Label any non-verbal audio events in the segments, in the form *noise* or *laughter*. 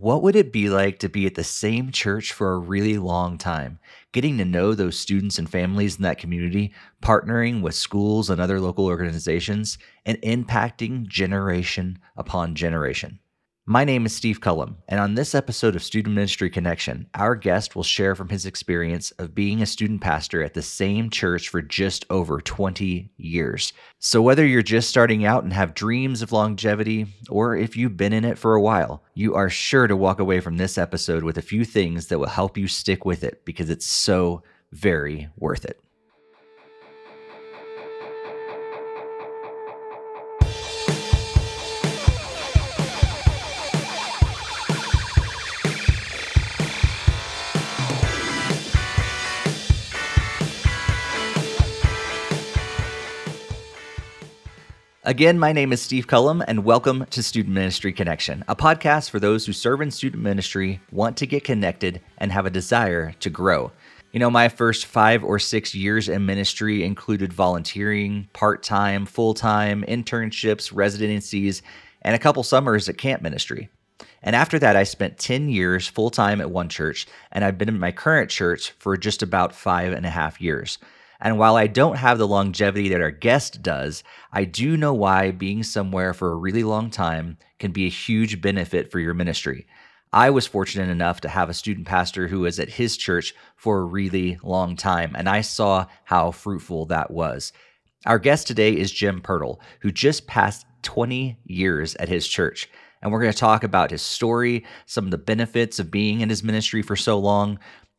What would it be like to be at the same church for a really long time, getting to know those students and families in that community, partnering with schools and other local organizations, and impacting generation upon generation? My name is Steve Cullum, and on this episode of Student Ministry Connection, our guest will share from his experience of being a student pastor at the same church for just over 20 years. So, whether you're just starting out and have dreams of longevity, or if you've been in it for a while, you are sure to walk away from this episode with a few things that will help you stick with it because it's so very worth it. Again, my name is Steve Cullum, and welcome to Student Ministry Connection, a podcast for those who serve in student ministry, want to get connected, and have a desire to grow. You know, my first five or six years in ministry included volunteering, part time, full time, internships, residencies, and a couple summers at camp ministry. And after that, I spent 10 years full time at one church, and I've been in my current church for just about five and a half years. And while I don't have the longevity that our guest does, I do know why being somewhere for a really long time can be a huge benefit for your ministry. I was fortunate enough to have a student pastor who was at his church for a really long time, and I saw how fruitful that was. Our guest today is Jim Purtle, who just passed 20 years at his church. And we're going to talk about his story, some of the benefits of being in his ministry for so long,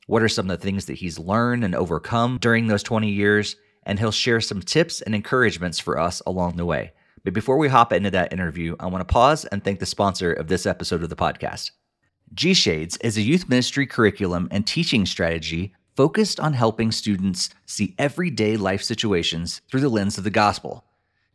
what are some of the things that he's learned and overcome during those 20 years? And he'll share some tips and encouragements for us along the way. But before we hop into that interview, I want to pause and thank the sponsor of this episode of the podcast. G Shades is a youth ministry curriculum and teaching strategy focused on helping students see everyday life situations through the lens of the gospel.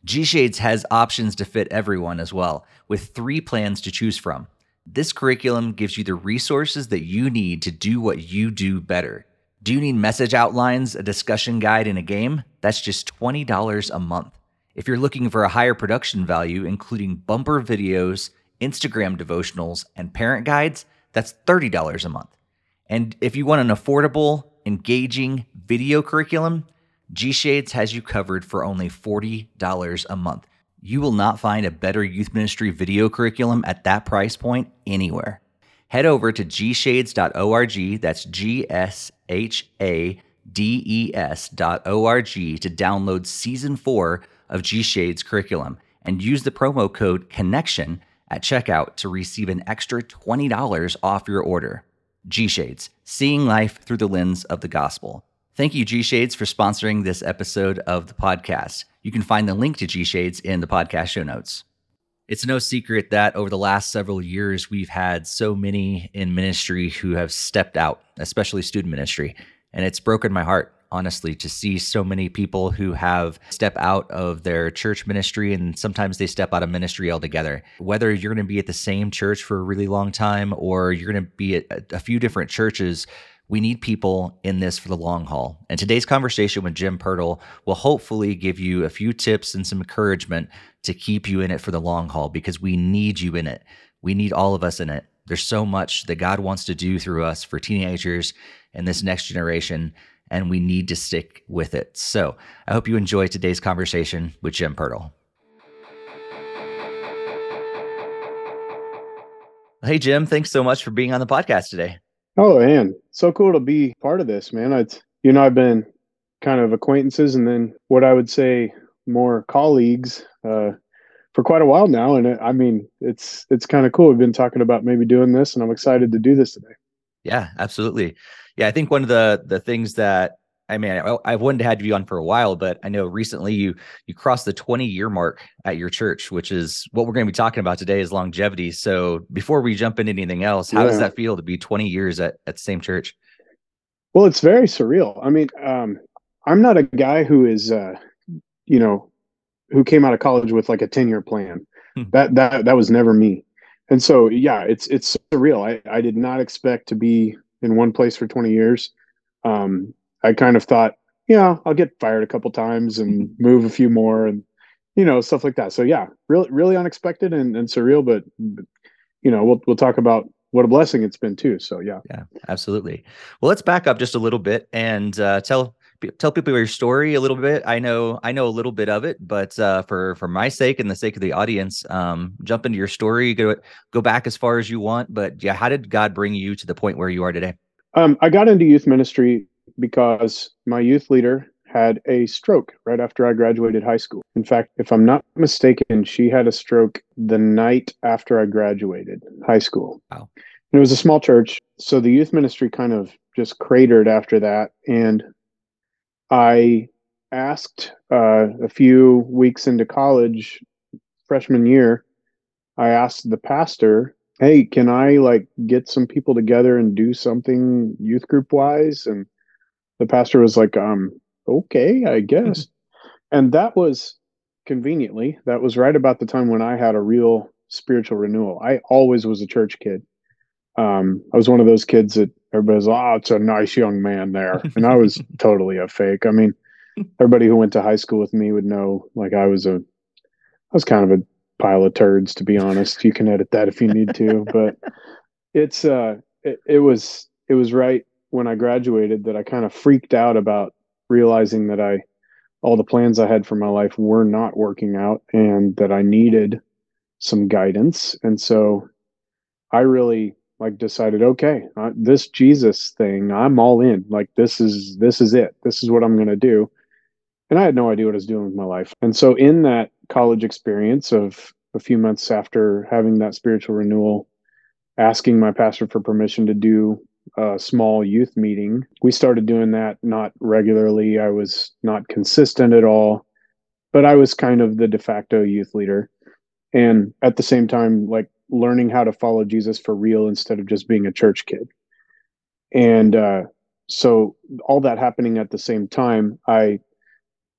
G Shades has options to fit everyone as well, with three plans to choose from. This curriculum gives you the resources that you need to do what you do better. Do you need message outlines, a discussion guide, and a game? That's just $20 a month. If you're looking for a higher production value, including bumper videos, Instagram devotionals, and parent guides, that's $30 a month. And if you want an affordable, engaging video curriculum, G Shades has you covered for only $40 a month. You will not find a better youth ministry video curriculum at that price point anywhere. Head over to gshades.org, that's G S H A D E S.org to download season four of G Shades curriculum and use the promo code CONNECTION at checkout to receive an extra $20 off your order. G Shades, seeing life through the lens of the gospel. Thank you, G Shades, for sponsoring this episode of the podcast. You can find the link to G Shades in the podcast show notes. It's no secret that over the last several years, we've had so many in ministry who have stepped out, especially student ministry. And it's broken my heart, honestly, to see so many people who have stepped out of their church ministry and sometimes they step out of ministry altogether. Whether you're going to be at the same church for a really long time or you're going to be at a few different churches, we need people in this for the long haul. And today's conversation with Jim Purtle will hopefully give you a few tips and some encouragement to keep you in it for the long haul because we need you in it. We need all of us in it. There's so much that God wants to do through us for teenagers and this next generation, and we need to stick with it. So I hope you enjoy today's conversation with Jim Purtle. Hey, Jim, thanks so much for being on the podcast today. Oh man, so cool to be part of this, man. It's you know I've been kind of acquaintances and then what I would say more colleagues uh, for quite a while now, and it, I mean it's it's kind of cool. We've been talking about maybe doing this, and I'm excited to do this today. Yeah, absolutely. Yeah, I think one of the the things that I mean, I, I've wanted to have you on for a while, but I know recently you you crossed the 20 year mark at your church, which is what we're going to be talking about today is longevity. So before we jump into anything else, how yeah. does that feel to be 20 years at, at the same church? Well, it's very surreal. I mean, um, I'm not a guy who is, uh, you know, who came out of college with like a 10 year plan. Hmm. That that that was never me. And so, yeah, it's it's surreal. I I did not expect to be in one place for 20 years. Um, I kind of thought, yeah, I'll get fired a couple times and *laughs* move a few more and you know stuff like that. So yeah, really really unexpected and, and surreal, but, but you know we'll we'll talk about what a blessing it's been too. So yeah, yeah, absolutely. Well, let's back up just a little bit and uh, tell tell people your story a little bit. I know I know a little bit of it, but uh, for for my sake and the sake of the audience, um, jump into your story. Go go back as far as you want. But yeah, how did God bring you to the point where you are today? Um, I got into youth ministry because my youth leader had a stroke right after I graduated high school. In fact, if I'm not mistaken, she had a stroke the night after I graduated high school. Wow. And it was a small church. So the youth ministry kind of just cratered after that. And I asked uh, a few weeks into college, freshman year, I asked the pastor, "Hey, can I like get some people together and do something youth group wise?" And the pastor was like, "Um, okay, I guess." and that was conveniently that was right about the time when I had a real spiritual renewal. I always was a church kid. Um, I was one of those kids that everybody's, oh, it's a nice young man there. *laughs* And I was totally a fake. I mean, *laughs* everybody who went to high school with me would know like I was a, I was kind of a pile of turds, to be honest. You can edit that if you need to, but *laughs* it's, uh, it, it was, it was right when I graduated that I kind of freaked out about realizing that I, all the plans I had for my life were not working out and that I needed some guidance. And so I really like decided okay uh, this jesus thing i'm all in. Like this is this is it. This is what i'm going to do. And i had no idea what i was doing with my life. And so in that college experience of a few months after having that spiritual renewal asking my pastor for permission to do a small youth meeting we started doing that not regularly i was not consistent at all but i was kind of the de facto youth leader and at the same time like learning how to follow Jesus for real instead of just being a church kid. And uh, so, all that happening at the same time, I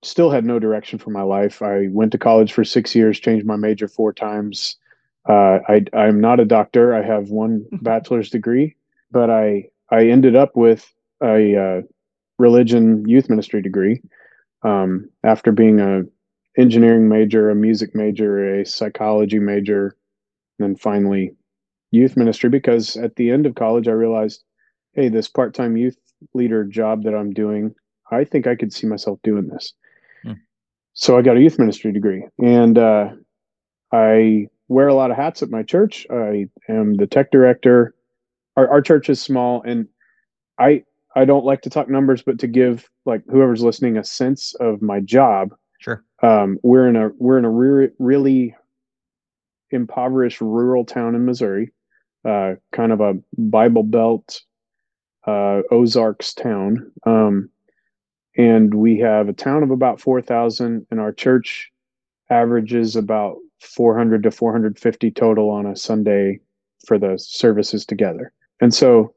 still had no direction for my life. I went to college for six years, changed my major four times. Uh, I, I'm not a doctor. I have one bachelor's degree, but I I ended up with a uh, religion youth ministry degree um, after being a engineering major, a music major, a psychology major, and then finally youth ministry because at the end of college I realized, hey, this part-time youth leader job that I'm doing, I think I could see myself doing this. Hmm. So I got a youth ministry degree and uh, I wear a lot of hats at my church. I am the tech director. Our, our church is small and I I don't like to talk numbers, but to give like whoever's listening a sense of my job. Sure. Um, we're in a we're in a re- really impoverished rural town in Missouri, uh, kind of a Bible Belt uh, Ozarks town. Um, and we have a town of about 4,000, and our church averages about 400 to 450 total on a Sunday for the services together. And so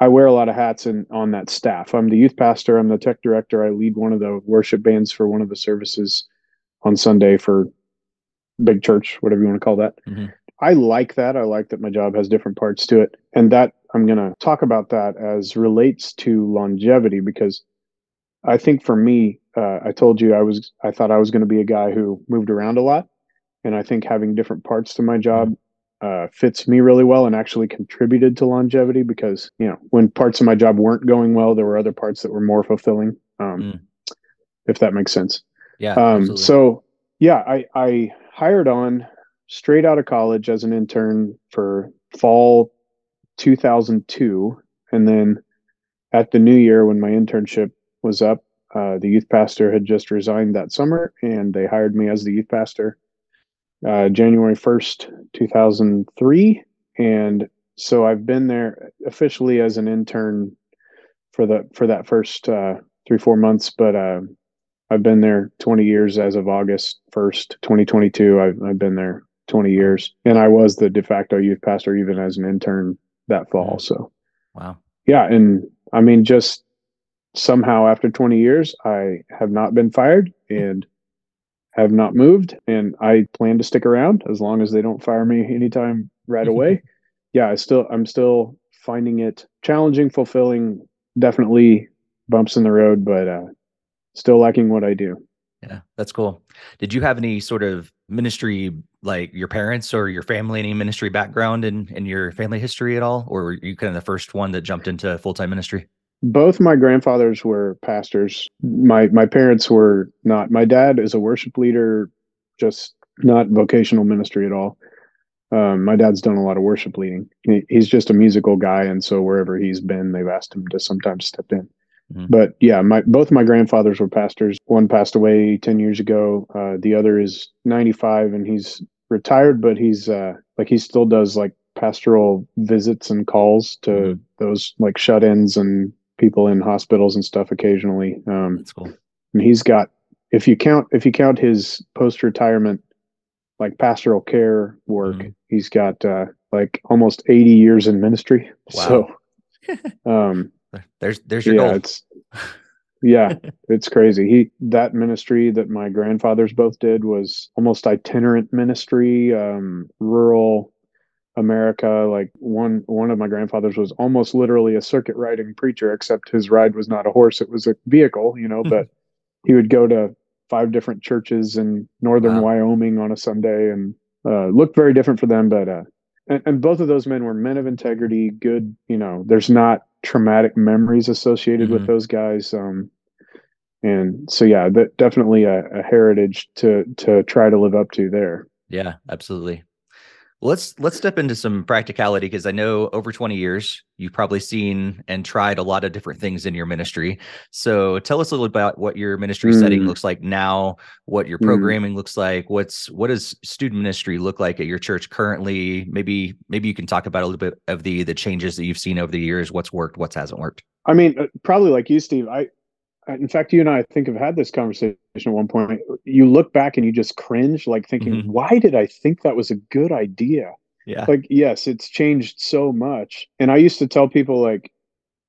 I wear a lot of hats in, on that staff. I'm the youth pastor, I'm the tech director. I lead one of the worship bands for one of the services on Sunday for big church, whatever you want to call that. Mm-hmm. I like that. I like that my job has different parts to it. And that I'm going to talk about that as relates to longevity because I think for me, uh, I told you I was, I thought I was going to be a guy who moved around a lot. And I think having different parts to my job uh, fits me really well and actually contributed to longevity because, you know, when parts of my job weren't going well, there were other parts that were more fulfilling. Um, mm. If that makes sense. Yeah. Um, so yeah, I, I hired on straight out of college as an intern for fall 2002 and then at the new year when my internship was up uh, the youth pastor had just resigned that summer and they hired me as the youth pastor uh, january 1st 2003 and so i've been there officially as an intern for the for that first uh, three four months but uh, I've been there 20 years as of August 1st, 2022. I've, I've been there 20 years and I was the de facto youth pastor even as an intern that fall. So, wow. Yeah. And I mean, just somehow after 20 years, I have not been fired and have not moved. And I plan to stick around as long as they don't fire me anytime right *laughs* away. yeah. I still, I'm still finding it challenging, fulfilling, definitely bumps in the road, but, uh, still liking what I do. Yeah, that's cool. Did you have any sort of ministry like your parents or your family any ministry background in in your family history at all or were you kind of the first one that jumped into full-time ministry both my grandfathers were pastors. My my parents were not my dad is a worship leader just not vocational ministry at all. Um, my dad's done a lot of worship leading. He, he's just a musical guy and so wherever he's been they've asked him to sometimes step in. Mm-hmm. but yeah my both my grandfathers were pastors. One passed away 10 years ago. Uh, the other is 95 and he's retired but he's uh, like he still does like pastoral visits and calls to mm-hmm. those like shut-ins and people in hospitals and stuff occasionally. Um, That's cool. And he's got, if you count, if you count his post retirement, like pastoral care work, mm-hmm. he's got uh, like almost 80 years in ministry. Wow. So, *laughs* um, there's, there's your yeah, goal. It's, yeah, it's crazy. He, that ministry that my grandfathers both did was almost itinerant ministry, um, rural America. Like one one of my grandfathers was almost literally a circuit riding preacher, except his ride was not a horse; it was a vehicle. You know, but *laughs* he would go to five different churches in northern wow. Wyoming on a Sunday, and uh, looked very different for them. But uh, and, and both of those men were men of integrity, good. You know, there's not traumatic memories associated mm-hmm. with those guys. Um, and so yeah, that definitely a, a heritage to to try to live up to there. Yeah, absolutely let's let's step into some practicality because I know over 20 years you've probably seen and tried a lot of different things in your ministry. So tell us a little about what your ministry mm. setting looks like now, what your mm. programming mm. looks like, what's what does student ministry look like at your church currently? Maybe maybe you can talk about a little bit of the the changes that you've seen over the years, what's worked, what hasn't worked. I mean, uh, probably like you Steve, I in fact, you and I, I think have had this conversation at one point. You look back and you just cringe, like thinking, mm-hmm. why did I think that was a good idea? Yeah. Like, yes, it's changed so much. And I used to tell people like,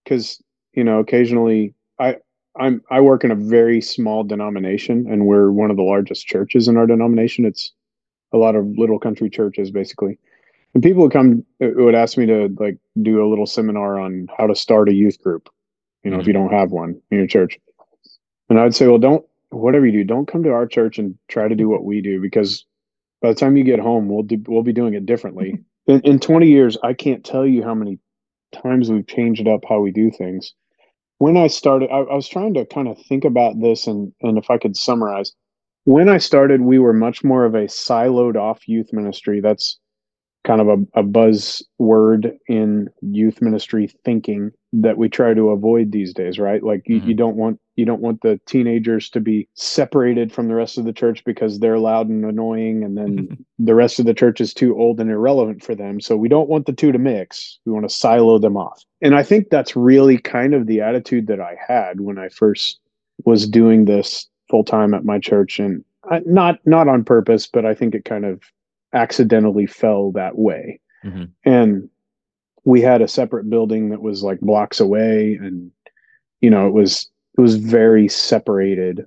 cause you know, occasionally I, I'm, I work in a very small denomination and we're one of the largest churches in our denomination. It's a lot of little country churches basically. And people would come, would ask me to like do a little seminar on how to start a youth group you know, mm-hmm. if you don't have one in your church. And I would say, well, don't, whatever you do, don't come to our church and try to do what we do because by the time you get home, we'll do, we'll be doing it differently. *laughs* in, in 20 years, I can't tell you how many times we've changed up how we do things. When I started, I, I was trying to kind of think about this and, and if I could summarize. When I started, we were much more of a siloed off youth ministry. That's kind of a, a buzz word in youth ministry thinking that we try to avoid these days right? Like you, mm-hmm. you don't want you don't want the teenagers to be separated from the rest of the church because they're loud and annoying and then *laughs* the rest of the church is too old and irrelevant for them. So we don't want the two to mix. We want to silo them off. And i think that's really kind of the attitude that i had when i first was doing this full time at my church. And I, not not on purpose but i think it kind of accidentally fell that way. Mm-hmm. And we had a separate building that was like blocks away and you know it was it was very separated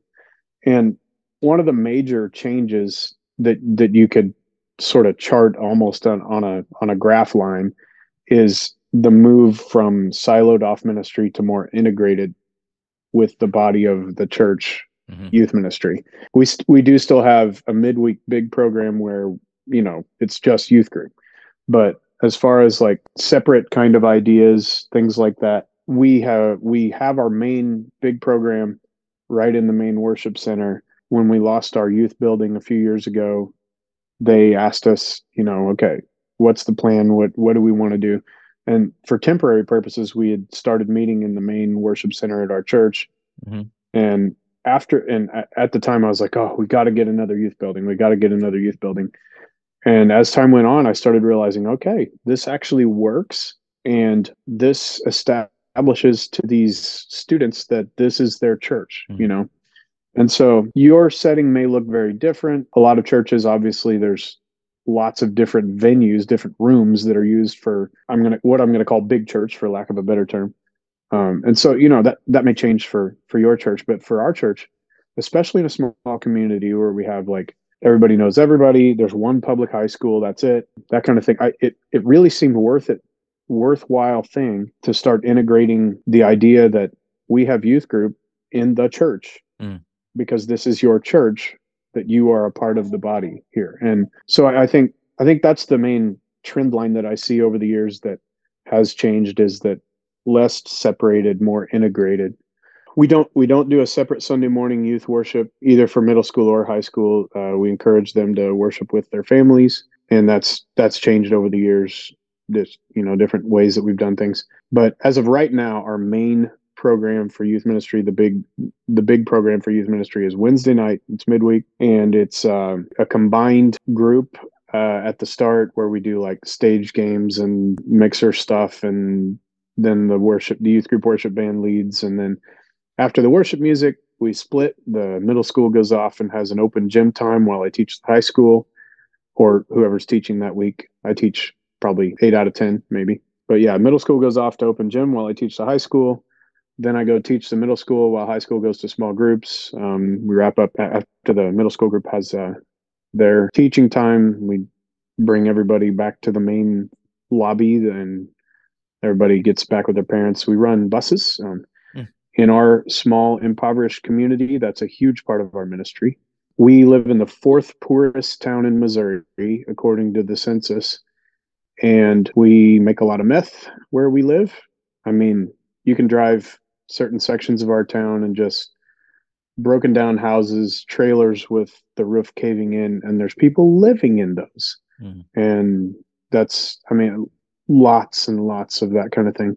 and one of the major changes that that you could sort of chart almost on, on a on a graph line is the move from siloed off ministry to more integrated with the body of the church mm-hmm. youth ministry we we do still have a midweek big program where you know it's just youth group. But as far as like separate kind of ideas things like that we have we have our main big program right in the main worship center. When we lost our youth building a few years ago they asked us you know okay what's the plan? What what do we want to do? And for temporary purposes we had started meeting in the main worship center at our church. Mm-hmm. and after and at the time i was like oh we got to get another youth building. We got to get another youth building and as time went on, I started realizing, okay, this actually works. And this establishes to these students that this is their church, mm-hmm. you know? And so your setting may look very different. A lot of churches, obviously, there's lots of different venues, different rooms that are used for I'm gonna what I'm gonna call big church for lack of a better term. Um, and so you know that that may change for for your church, but for our church, especially in a small community where we have like everybody knows everybody there's one public high school that's it that kind of thing I, it, it really seemed worth it worthwhile thing to start integrating the idea that we have youth group in the church mm. because this is your church that you are a part of the body here. And so I, I think I think that's the main trend line that I see over the years that has changed is that less separated, more integrated. We don't we don't do a separate Sunday morning youth worship either for middle school or high school. Uh, we encourage them to worship with their families, and that's that's changed over the years. There's you know different ways that we've done things, but as of right now, our main program for youth ministry, the big the big program for youth ministry is Wednesday night. It's midweek, and it's uh, a combined group uh, at the start where we do like stage games and mixer stuff, and then the worship, the youth group worship band leads, and then after the worship music, we split. The middle school goes off and has an open gym time while I teach high school, or whoever's teaching that week. I teach probably eight out of ten, maybe. But yeah, middle school goes off to open gym while I teach the high school then I go teach the middle school while high school goes to small groups. Um, we wrap up after the middle school group has uh, their teaching time. We bring everybody back to the main lobby and everybody gets back with their parents. We run buses. Um. In our small, impoverished community, that's a huge part of our ministry. We live in the fourth poorest town in Missouri, according to the census. And we make a lot of meth where we live. I mean, you can drive certain sections of our town and just broken down houses, trailers with the roof caving in, and there's people living in those. Mm. And that's, I mean, lots and lots of that kind of thing.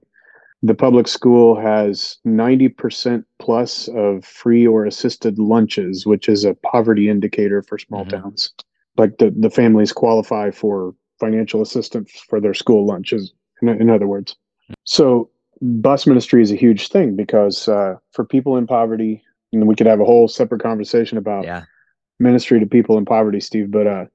The public school has 90% plus of free or assisted lunches, which is a poverty indicator for small mm-hmm. towns. Like the, the families qualify for financial assistance for their school lunches, in, in other words. So bus ministry is a huge thing because uh, for people in poverty, and we could have a whole separate conversation about yeah. ministry to people in poverty, Steve. But uh,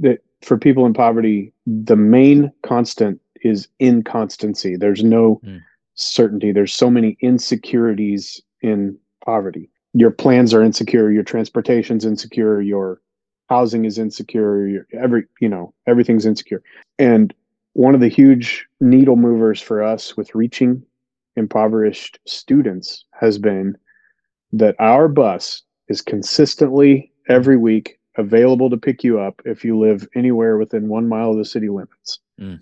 that for people in poverty, the main constant is inconstancy. There's no mm. Certainty. There's so many insecurities in poverty. Your plans are insecure. Your transportation's insecure. Your housing is insecure. Your, every you know everything's insecure. And one of the huge needle movers for us with reaching impoverished students has been that our bus is consistently every week available to pick you up if you live anywhere within one mile of the city limits. Mm.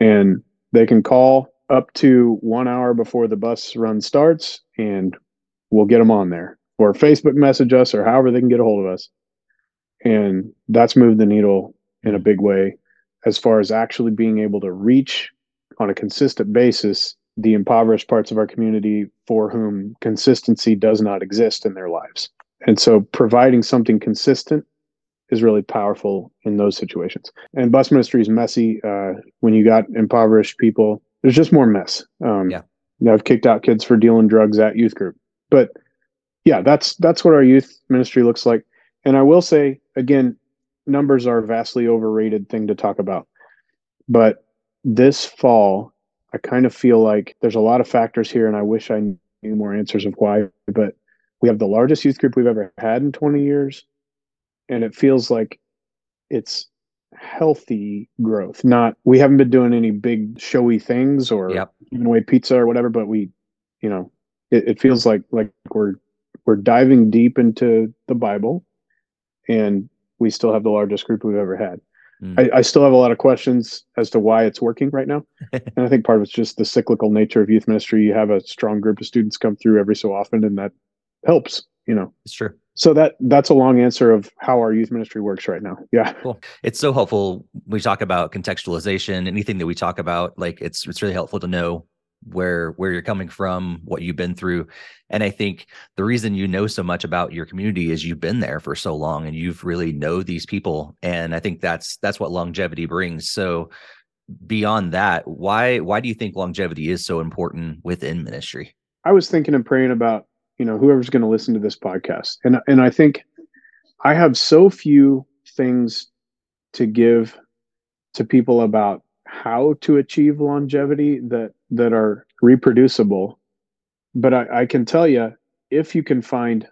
And they can call up to one hour before the bus run starts and we'll get them on there or Facebook message us or however they can get a hold of us. And that's moved the needle in a big way as far as actually being able to reach on a consistent basis the impoverished parts of our community for whom consistency does not exist in their lives. And so providing something consistent is really powerful in those situations. And bus ministry is messy. Uh, when you got impoverished people, there's just more mess. Um, yeah. I've kicked out kids for dealing drugs at youth group. But yeah, that's that's what our youth ministry looks like. And I will say again, numbers are a vastly overrated thing to talk about. But this fall, I kind of feel like there's a lot of factors here, and I wish I knew more answers of why. But we have the largest youth group we've ever had in 20 years, and it feels like it's healthy growth. Not we haven't been doing any big showy things or yep. giving away pizza or whatever, but we, you know, it, it feels like like we're we're diving deep into the Bible and we still have the largest group we've ever had. Mm. I, I, still have a lot of questions as to why it's working right now. *laughs* and I think part of it's just the cyclical nature of youth ministry. You have a strong group of students come through every so often, and that helps, you know. It's true. So that that's a long answer of how our youth ministry works right now. Yeah. Cool. It's so helpful. We talk about contextualization, anything that we talk about, like it's it's really helpful to know where where you're coming from what you've been through and i think the reason you know so much about your community is you've been there for so long and you've really know these people and i think that's that's what longevity brings so beyond that why why do you think longevity is so important within ministry i was thinking and praying about you know whoever's going to listen to this podcast. And and i think i have so few things to give to people about how to achieve longevity that that are reproducible. But I, I, can tell you if you can find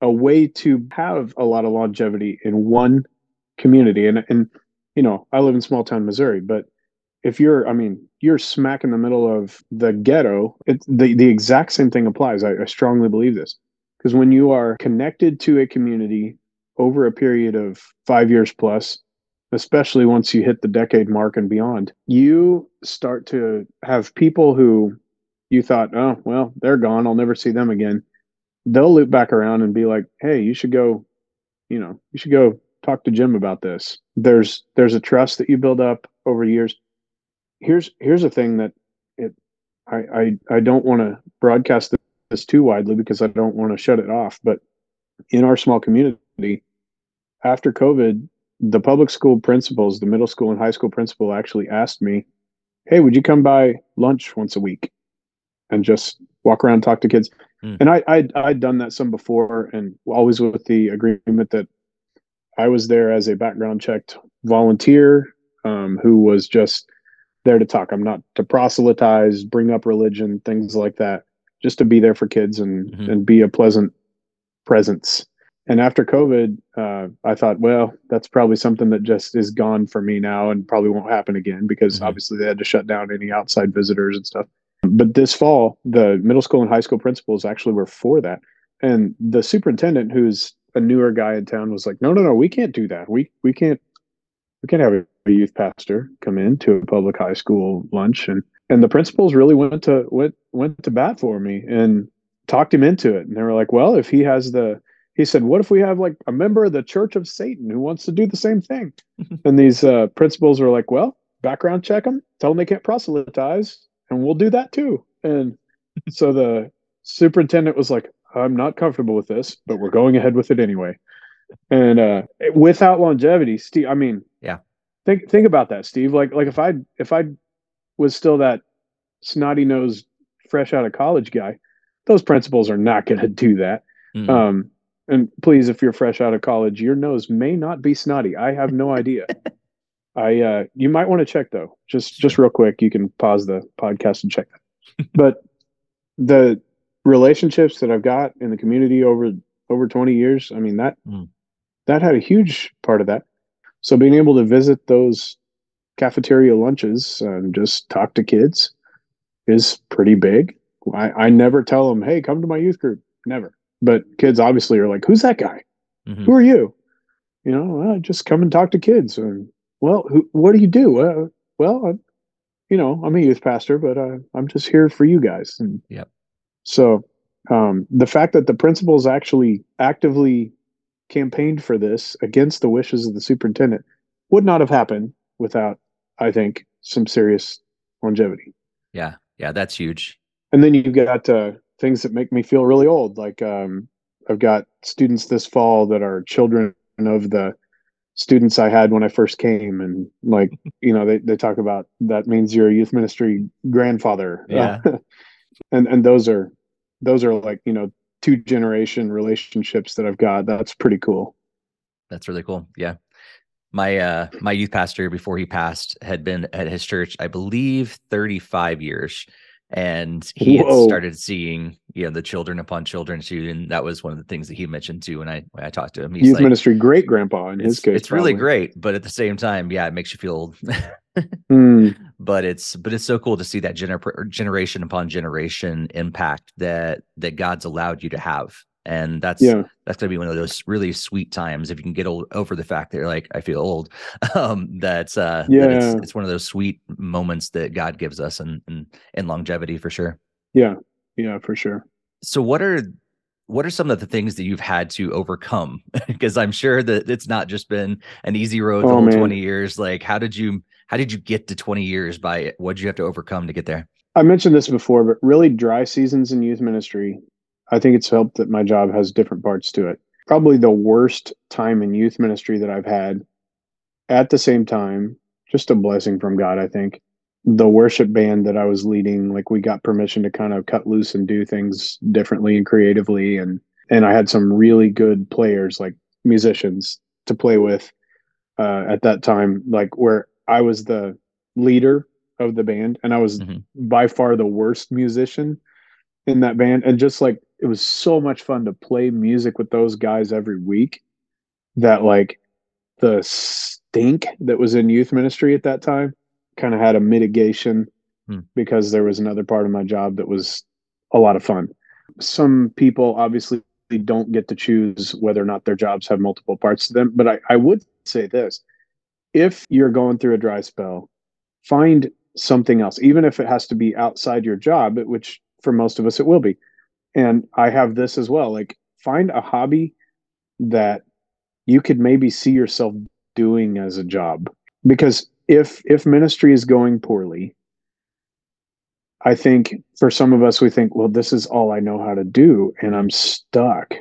a way to have a lot of longevity in one community and and you know i live in small town missouri but if you're i mean you're smack in the middle of the ghetto it, the, the exact same thing applies I, I strongly believe this because when you are connected to a community over a period of five years plus, especially once you hit the decade mark and beyond, you start to have people who you thought, oh, well, they're gone. I'll never see them again. They'll loop back around and be like, hey, you should go, you know, you should go talk to Jim about this. There's there's a trust that you build up over years. Here's here's a thing that it I I, I don't want to broadcast this too widely because I don't want to shut it off. But in our small community, after COVID, the public school principals, the middle school and high school principal actually asked me, Hey, would you come by lunch once a week and just walk around, talk to kids? Mm. And I, I'd, I'd done that some before and always with the agreement that I was there as a background checked volunteer um, who was just there to talk. I'm not to proselytize, bring up religion, things like that, just to be there for kids and, mm-hmm. and be a pleasant presence and after COVID, uh, I thought, well, that's probably something that just is gone for me now and probably won't happen again because mm-hmm. obviously they had to shut down any outside visitors and stuff. But this fall, the middle school and high school principals actually were for that. And the superintendent, who's a newer guy in town, was like, no, no, no, we can't do that. We we can't we can't have a youth pastor come in to a public high school lunch. And and the principals really went to went went to bat for me and talked him into it. And they were like, well, if he has the he said, "What if we have like a member of the Church of Satan who wants to do the same thing?" *laughs* and these uh, principals were like, "Well, background check them, tell them they can't proselytize, and we'll do that too." And so the superintendent was like, "I'm not comfortable with this, but we're going ahead with it anyway." And uh, without longevity, Steve, I mean, think think about that, Steve. Like like if I if I was still that snotty nosed, fresh out of college guy, those principals are not going to do that. Mm-hmm. Um, and please, if you're fresh out of college, your nose may not be snotty. I have no idea. *laughs* I uh, you might want to check though. Just just real quick, you can pause the podcast and check that. *laughs* but the relationships that I've got in the community over over 20 years, I mean that mm. that had a huge part of that. So being able to visit those cafeteria lunches and just talk to kids is pretty big. I, I never tell them, hey, come to my youth group. Never but kids obviously are like, who's that guy? Mm-hmm. Who are you? You know, well, just come and talk to kids. And well, who, what do you do? Uh, well, I'm, you know, I'm a youth pastor, but uh, I'm just here for you guys. And yep. So um, the fact that the principals actually actively campaigned for this against the wishes of the superintendent would not have happened without, I think, some serious longevity. Yeah, yeah, that's huge. And then you've got uh, things that make me feel really old. Like um, I've got students this fall that are children of the students I had when I first came, and like *laughs* you know they they talk about that means you're a youth ministry grandfather. Yeah, *laughs* and and those are those are like you know two generation relationships that I've got. That's pretty cool. That's really cool. Yeah. My uh my youth pastor before he passed had been at his church, I believe 35 years and he had started seeing you know the children upon children too and that was one of the things that he mentioned too when i when i talked to him he's youth like, ministry great grandpa in his case it's probably. really great but at the same time yeah it makes you feel *laughs* mm. But it's but it's so cool to see that gener- generation upon generation impact that that god's allowed you to have and that's yeah. that's gonna be one of those really sweet times if you can get old, over the fact that you're like I feel old. *laughs* Um, that's uh, yeah, that it's, it's, one of those sweet moments that God gives us, and and and longevity for sure. Yeah, yeah, for sure. So what are what are some of the things that you've had to overcome? *laughs* because I'm sure that it's not just been an easy road the oh, whole man. 20 years. Like, how did you how did you get to 20 years by? What did you have to overcome to get there? I mentioned this before, but really dry seasons in youth ministry I think it's helped that my job has different parts to it. Probably the worst time in youth ministry that I've had. At the same time, just a blessing from God, I think. The worship band that I was leading, like we got permission to kind of cut loose and do things differently and creatively and and I had some really good players like musicians to play with uh, at that time like where I was the leader of the band and I was mm-hmm. by far the worst musician in that band and just like it was so much fun to play music with those guys every week that like the stink that was in youth ministry at that time kind of had a mitigation hmm. because there was another part of my job that was a lot of fun some people obviously don't get to choose whether or not their jobs have multiple parts to them. But I, I would say this if you're going through a dry spell, find something else, even if it has to be outside your job, which for most of us it will be. And I have this as well. Like find a hobby that you could maybe see yourself doing as a job. Because if if ministry is going poorly, I think for some of us, we think, well, this is all I know how to do, and I'm stuck.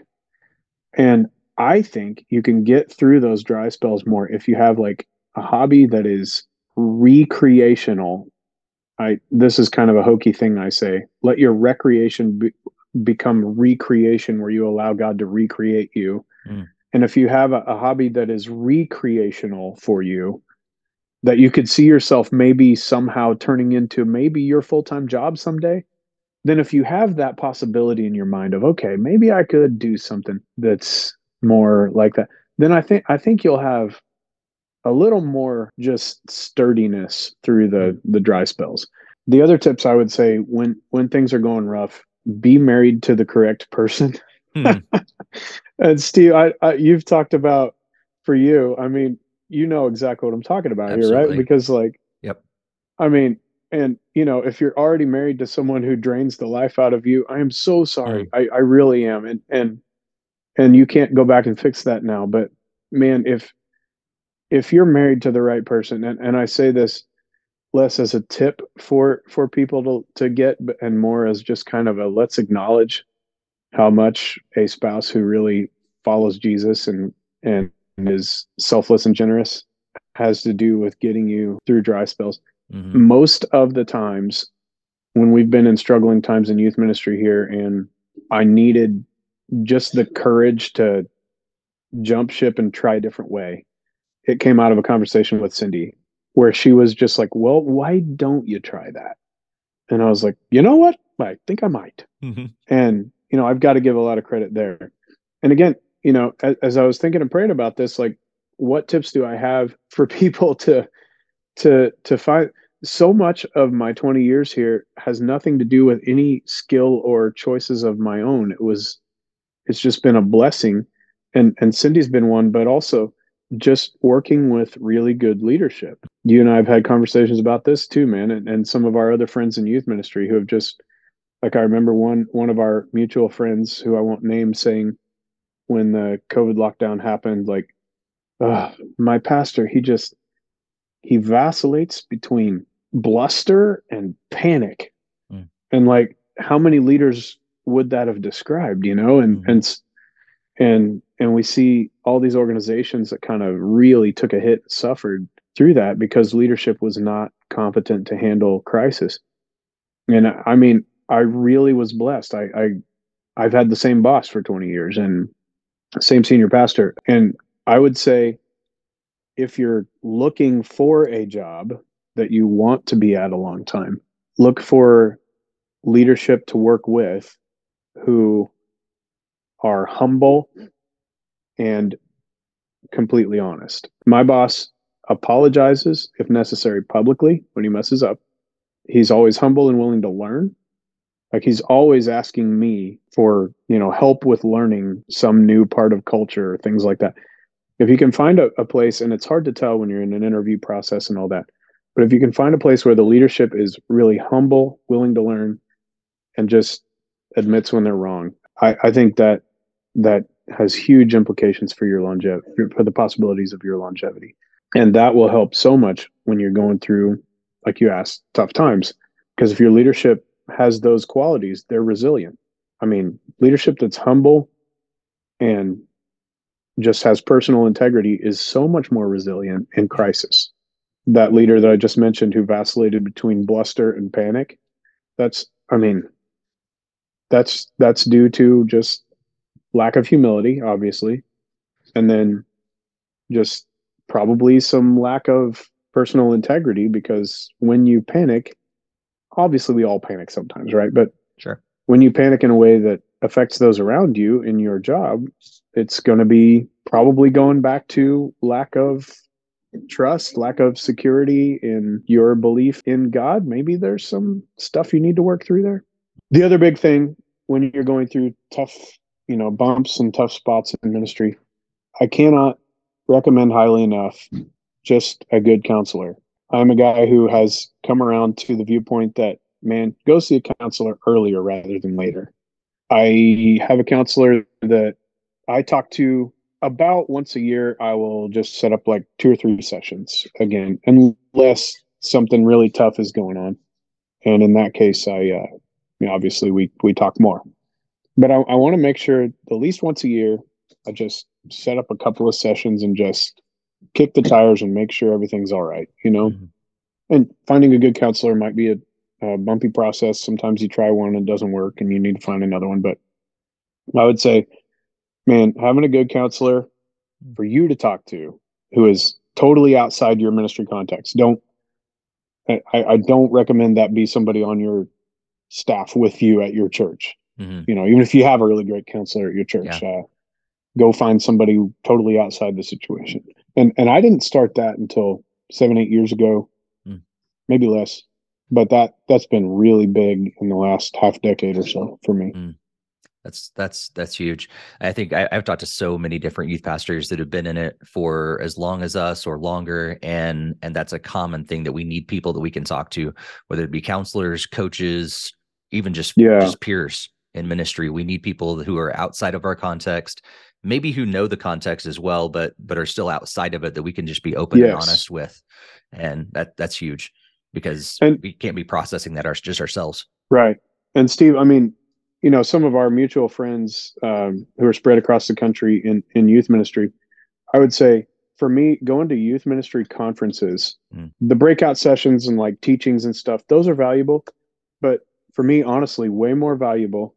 And I think you can get through those dry spells more if you have like a hobby that is recreational. I this is kind of a hokey thing I say. Let your recreation be, become recreation where you allow God to recreate you. Mm. And if you have a, a hobby that is recreational for you, that you could see yourself maybe somehow turning into maybe your full-time job someday then if you have that possibility in your mind of okay maybe i could do something that's more like that then i think i think you'll have a little more just sturdiness through the the dry spells the other tips i would say when when things are going rough be married to the correct person hmm. *laughs* and steve I, I you've talked about for you i mean you know exactly what I'm talking about Absolutely. here, right? Because like, yep. I mean, and you know, if you're already married to someone who drains the life out of you, I am so sorry. Mm. I, I really am. And and and you can't go back and fix that now. But man, if if you're married to the right person, and, and I say this less as a tip for for people to to get and more as just kind of a let's acknowledge how much a spouse who really follows Jesus and and is selfless and generous has to do with getting you through dry spells. Mm-hmm. Most of the times when we've been in struggling times in youth ministry here and I needed just the courage to jump ship and try a different way. It came out of a conversation with Cindy where she was just like, Well, why don't you try that? And I was like, You know what? I think I might. Mm-hmm. And, you know, I've got to give a lot of credit there. And again, you know, as, as I was thinking and praying about this, like, what tips do I have *laughs* for people to to to find? So much of my 20 years here has nothing to do with any skill or choices of my own. It was, it's just been a blessing, and and Cindy's been one, but also just working with really good leadership. You and I have had conversations about this too, man, and, and some of our other friends in youth ministry who have just like I remember one one of our mutual friends who I won't name saying, when the COVID lockdown happened, like uh, my pastor, he just he vacillates between bluster and panic. Mm. And like how many leaders would that have described, you know? And mm-hmm. and and and we see all these organizations that kind of really took a hit, suffered through that because leadership was not competent to handle crisis. And I mean, I really was blessed. I, I I've had the same boss for 20 years and same senior pastor. And I would say if you're looking for a job that you want to be at a long time, look for leadership to work with who are humble and completely honest. My boss apologizes if necessary publicly when he messes up. He's always humble and willing to learn like he's always asking me for you know help with learning some new part of culture or things like that if you can find a, a place and it's hard to tell when you're in an interview process and all that but if you can find a place where the leadership is really humble willing to learn and just admits when they're wrong i, I think that that has huge implications for your longevity for the possibilities of your longevity and that will help so much when you're going through like you asked tough times because if your leadership has those qualities, they're resilient. I mean, leadership that's humble and just has personal integrity is so much more resilient in crisis. That leader that I just mentioned who vacillated between bluster and panic, that's I mean, that's that's due to just lack of humility, obviously, and then just probably some lack of personal integrity because when you panic, obviously we all panic sometimes, right? But sure. When you panic in a way that affects those around you in your job, it's going to be probably going back to lack of trust, lack of security in your belief in God. Maybe there's some stuff you need to work through there. The other big thing when you're going through tough you know, bumps and tough spots in ministry, I cannot recommend highly enough just a good counselor. I'm a guy who has come around to the viewpoint that, man, go see a counselor earlier rather than later. I have a counselor that I talk to about once a year. I will just set up like two or three sessions again, unless something really tough is going on. And in that case, I, uh, obviously we, we talk more, but I, I want to make sure at least once a year, I just set up a couple of sessions and just kick the tires and make sure everything's all right, you know? Mm-hmm. And finding a good counselor might be a, a, bumpy process. Sometimes you try one and it doesn't work and you need to find another one. But I would say, man, having a good counselor for you to talk to who is totally outside your ministry context. Don't, I, I don't recommend that be somebody on your staff with you at your church. Mm-hmm. You know, even if you have a really great counselor at your church, yeah. uh, go find somebody totally outside the situation. And and I didn't start that until seven, eight years ago, mm. maybe less. But that that's been really big in the last half decade or so for me. Mm. That's that's that's huge. I think I, have talked to so many different youth pastors that have been in it for as long as us or longer, and and that's a common thing that we need people that we can talk to, whether it be counselors, coaches, even just yeah. just peers in ministry. We need people who are outside of our context maybe who know the context as well, but but are still outside of it that we can just be open yes. and honest with, and that that's huge because and, we can't be processing that our, just ourselves. Right. And Steve, I mean, you know, some of our mutual friends um, who are spread across the country in in youth ministry, I would say for me, going to youth ministry conferences, mm. the breakout sessions and like teachings and stuff, those are valuable. But for me, honestly, way more valuable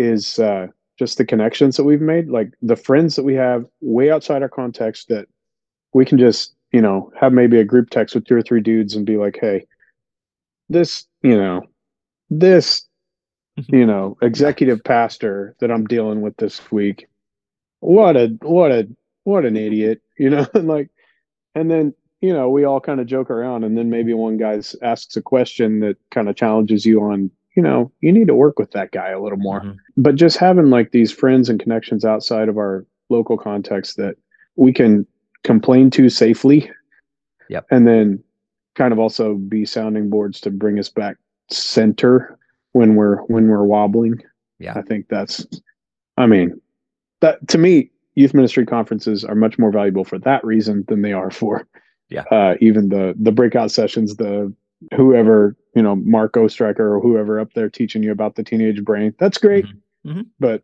is uh, just the connections that we've made, like the friends that we have way outside our context that we can just, you know, have maybe a group text with two or three dudes and be like, hey, this, you know, this, you know, executive pastor that I'm dealing with this week, what a, what a, what an idiot, *laughs* you know, and like, and then, you know, we all kind of joke around and then maybe one guy asks a question that kind of challenges you on you know, you need to work with that guy a little more. Mm-hmm. But just having like these friends and connections outside of our local context that we can complain to safely. Yep. And then kind of also be sounding boards to bring us back center when we're when we're wobbling. Yeah. I think that's I mean, that to me, youth ministry conferences are much more valuable for that reason than they are for yeah. Uh, even the the breakout sessions, the whoever you know mark oestreicher or whoever up there teaching you about the teenage brain that's great. Mm-hmm. Mm-hmm. but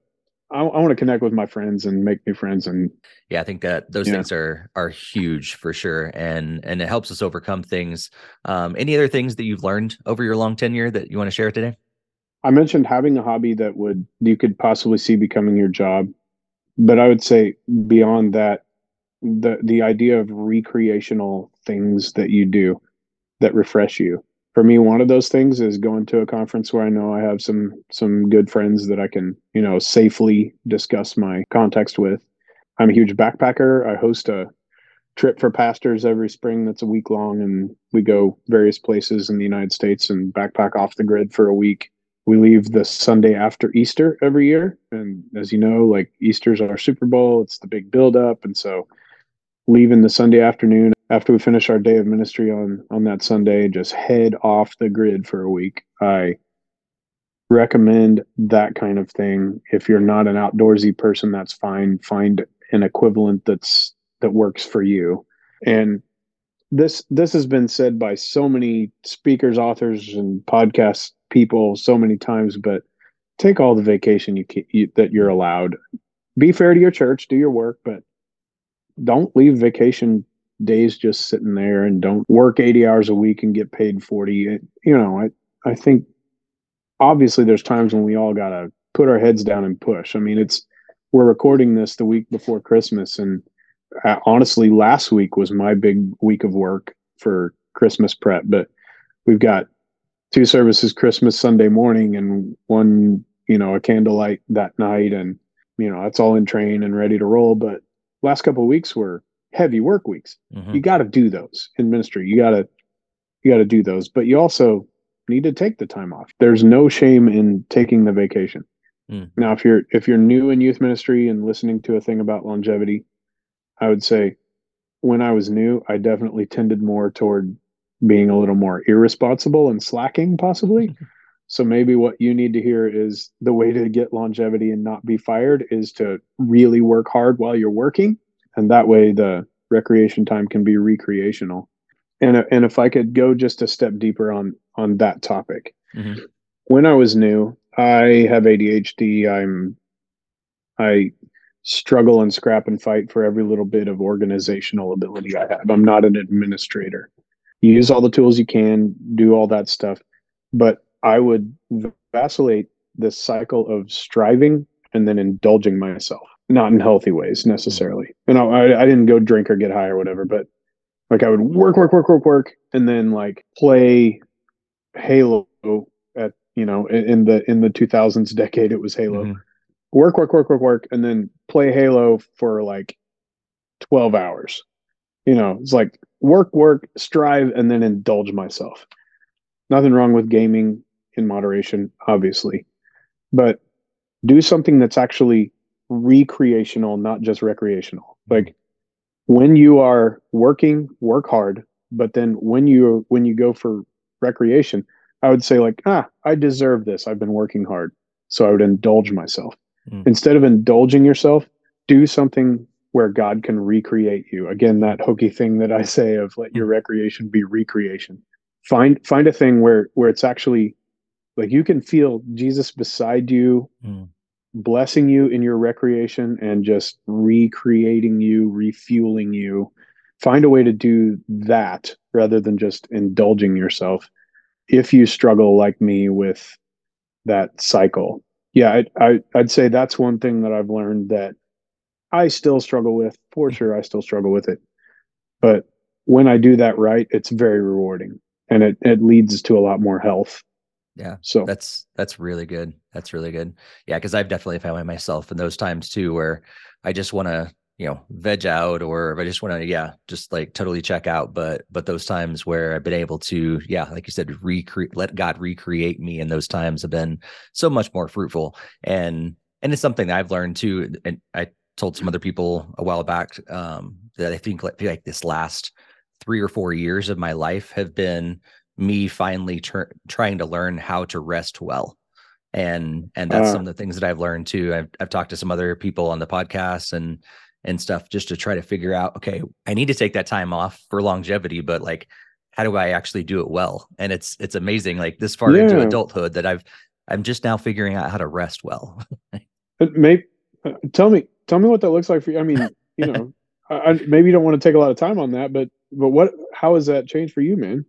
I, I want to connect with my friends and make new friends and yeah i think that those things are are huge for sure. And and it helps us overcome things. Um any other things that you've learned over your long tenure that you want to share today? I mentioned having a hobby that would you could possibly see becoming your job. But i would say beyond that the the idea of recreational things that you do that refresh you. For me, one of those things is going to a conference where I know I have some some good friends that I can, you know, safely discuss my context with. I'm a huge backpacker. I host a trip for pastors every spring that's a week long and we go various places in the United States and backpack off the grid for a week. We leave the Sunday after Easter every year and as you know, like Easter's our Super Bowl, it's the big build up and so leaving the Sunday afternoon after we finish our day of ministry on on that Sunday, just head off the grid for a week. I recommend that kind of thing. If you're not an outdoorsy person, that's fine. Find an equivalent that's that works for you. And this this has been said by so many speakers, authors, and podcast people so many times. But take all the vacation you, you that you're allowed. Be fair to your church. Do your work, but don't leave vacation days just sitting there and don't work 80 hours a week and get paid 40 you know i i think obviously there's times when we all got to put our heads down and push. I mean it's we're recording this the week before christmas and uh, honestly last week was my big week of work for christmas prep but we've got two services christmas sunday morning and one you know a candlelight that night and you know that's all in train and ready to roll but last couple weeks were heavy work weeks. Mm-hmm. You got to do those in ministry. You got to you got to do those, but you also need to take the time off. There's no shame in taking the vacation. Mm. Now, if you're if you're new in youth ministry and listening to a thing about longevity, I would say when I was new, I definitely tended more toward being a little more irresponsible and slacking, possibly. *laughs* so maybe what you need to hear is the way to get longevity and not be fired is to really work hard while you're working, and that way the recreation time can be recreational. And and if I could go just a step deeper on on that topic, mm-hmm. when I was new, I have ADHD. I'm I struggle and scrap and fight for every little bit of organizational ability I have. I'm not an administrator. You use all the tools you can, do all that stuff, but I would vacillate this cycle of striving and then indulging myself, not in healthy ways necessarily. And I, I didn't go drink or get high or whatever, but like I would work, work, work, work, work, and then like play Halo at you know in the in the 2000s decade it was Halo. Mm-hmm work, work, work, work, work, and then play Halo for like 12 hours. You know, it's like work, work, strive, and then indulge myself. Nothing wrong with gaming in moderation, obviously, but do something that's actually recreational, not just recreational. Like when you are working, work hard, but then when you when you go for recreation, I would say like, ah, I deserve this. I've been working hard. So I would indulge myself. Mm. Instead of indulging yourself, do something where God can recreate you. Again, that hokey thing that I say of let your mm. recreation be recreation. Find find a thing where where it's actually like you can feel Jesus beside you, mm. Blessing you in your recreation and just recreating you, refueling you. Find a way to do that rather than just indulging yourself. If you struggle like me with that cycle, yeah, I, I I'd say that's one thing that I've learned that I still struggle with. For sure, I still struggle with it, but when I do that right, it's very rewarding, and it it leads to a lot more health. Yeah. So that's that's really good. That's really good. Yeah, because I've definitely found myself in those times too, where I just want to you know veg out or i just want to yeah just like totally check out but but those times where i've been able to yeah like you said recreate let god recreate me in those times have been so much more fruitful and and it's something that i've learned too and i told some other people a while back um that i think like, like this last three or four years of my life have been me finally ter- trying to learn how to rest well. And and that's uh, some of the things that I've learned too. I've I've talked to some other people on the podcast and and stuff just to try to figure out okay i need to take that time off for longevity but like how do i actually do it well? And it's it's amazing like this far yeah. into adulthood that i've i'm just now figuring out how to rest well. *laughs* But maybe uh, tell me tell me what that looks like for you. I mean you *laughs* know I, maybe you don't want to take a lot of time on that but but what how has that changed for you man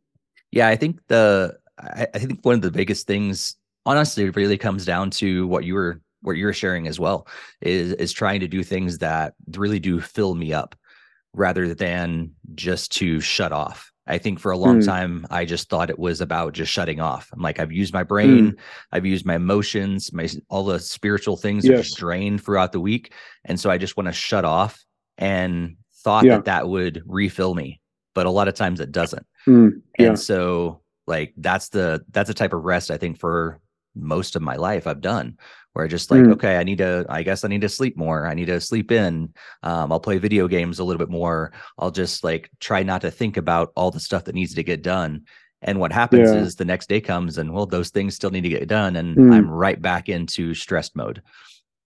yeah i think the I, I think one of the biggest things honestly really comes down to what you were what you're sharing as well is is trying to do things that really do fill me up rather than just to shut off. I think for a long mm. time I just thought it was about just shutting off. I'm like I've used my brain, mm. I've used my emotions, my all the spiritual things yes. are just drained throughout the week, and so I just want to shut off and thought yeah. that that would refill me, but a lot of times it doesn't. Mm. Yeah. And so like that's the that's the type of rest I think for most of my life I've done where I just like mm. okay i need to i guess i need to sleep more i need to sleep in um, i'll play video games a little bit more i'll just like try not to think about all the stuff that needs to get done and what happens yeah. is the next day comes and well those things still need to get done and mm. i'm right back into stressed mode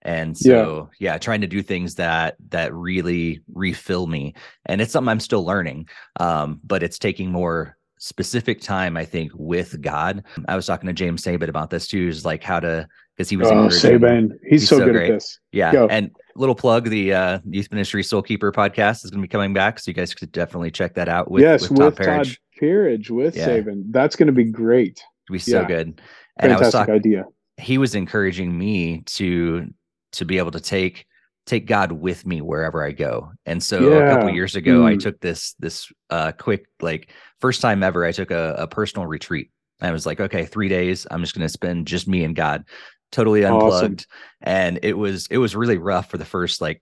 and so yeah. yeah. trying to do things that that really refill me and it's something i'm still learning um, but it's taking more specific time i think with god i was talking to james saban about this too is like how to because he was oh Saban. He's, He's so, so, good great. at this. Yeah. And little plug, the uh, Youth Ministry Soul Keeper podcast is going to be coming back, so you guys could definitely check that out. With, yes, with, with Todd Pearage with yeah. Saban. That's going to be great. It'll be so yeah. good. And Fantastic I was talking, idea. He was encouraging me to to be able to take take God with me wherever I go. And so yeah. a couple years ago, mm. I took this this uh, quick like first time ever. I took a, a personal retreat. I was like, okay, three days. I'm just going to spend just me and God totally unplugged awesome. and it was it was really rough for the first like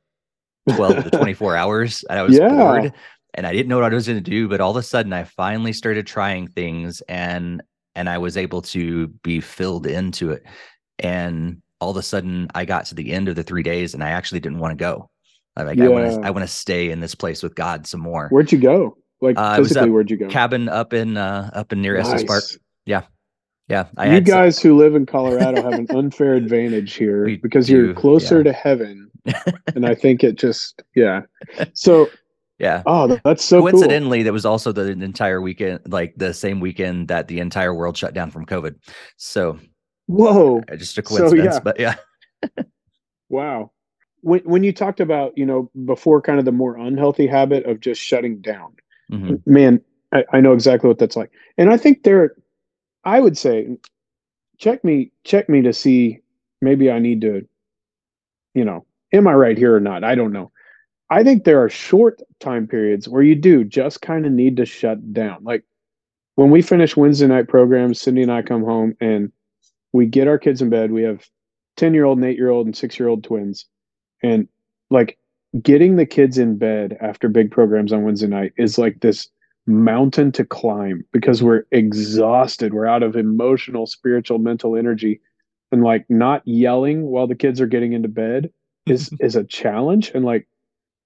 12 to *laughs* 24 hours and i was yeah. bored and i didn't know what i was going to do but all of a sudden i finally started trying things and and i was able to be filled into it and all of a sudden I got to the end of the three days and I actually didn't want to go. Like yeah. I want to I want to stay in this place with God some more. Where'd you go? Like uh, physically, where'd you go? Cabin up in uh up in near nice. Estes Park. Yeah. Yeah. I you guys some... who live in Colorado have an *laughs* unfair advantage here we because do, you're closer yeah. to heaven. *laughs* and I think it just yeah. So yeah. Oh, that's so coincidentally, cool. that was also the entire weekend, like the same weekend that the entire world shut down from COVID. So, whoa, uh, just a coincidence, so, yeah. but yeah. *laughs* wow. When when you talked about you know before kind of the more unhealthy habit of just shutting down, mm-hmm. man, I, I know exactly what that's like, and I think there, I would say, check me check me to see maybe I need to, you know, am I right here or not? I don't know I think there are short time periods where you do just kind of need to shut down. Like when we finish Wednesday night programs, Cindy and I come home and we get our kids in bed. We have 10 year old and eight year old and six year old twins. And like getting the kids in bed after big programs on Wednesday night is like this mountain to climb because we're exhausted. We're out of emotional, spiritual, mental energy. And like not yelling while the kids are getting into bed is *laughs* is a challenge. And like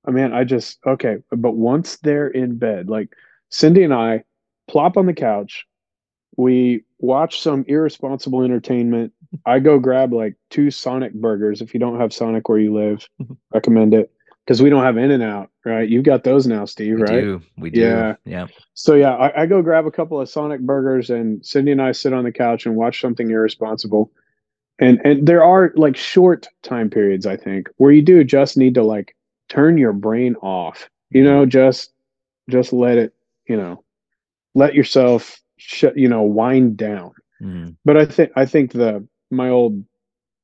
I mean, I just okay, but once they're in bed, like Cindy and I plop on the couch, we watch some irresponsible entertainment. I go grab like two Sonic burgers. If you don't have Sonic where you live, *laughs* recommend it because we don't have In and Out, right? You've got those now, Steve, we right? Do. We do. Yeah. Yeah. So yeah, I, I go grab a couple of Sonic burgers, and Cindy and I sit on the couch and watch something irresponsible. And and there are like short time periods, I think, where you do just need to like turn your brain off you mm-hmm. know just just let it you know let yourself shut you know wind down mm-hmm. but i think i think the my old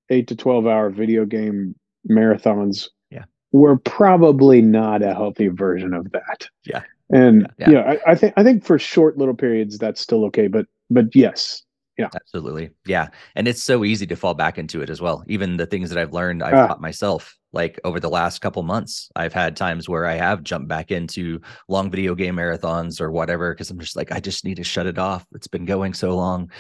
8 to 12 hour video game marathons yeah were probably not a healthy version of that yeah and yeah, yeah. I, I think i think for short little periods that's still okay but but yes yeah. Absolutely. Yeah. And it's so easy to fall back into it as well. Even the things that I've learned, I've uh, taught myself. Like over the last couple months, I've had times where I have jumped back into long video game marathons or whatever because I'm just like, I just need to shut it off. It's been going so long.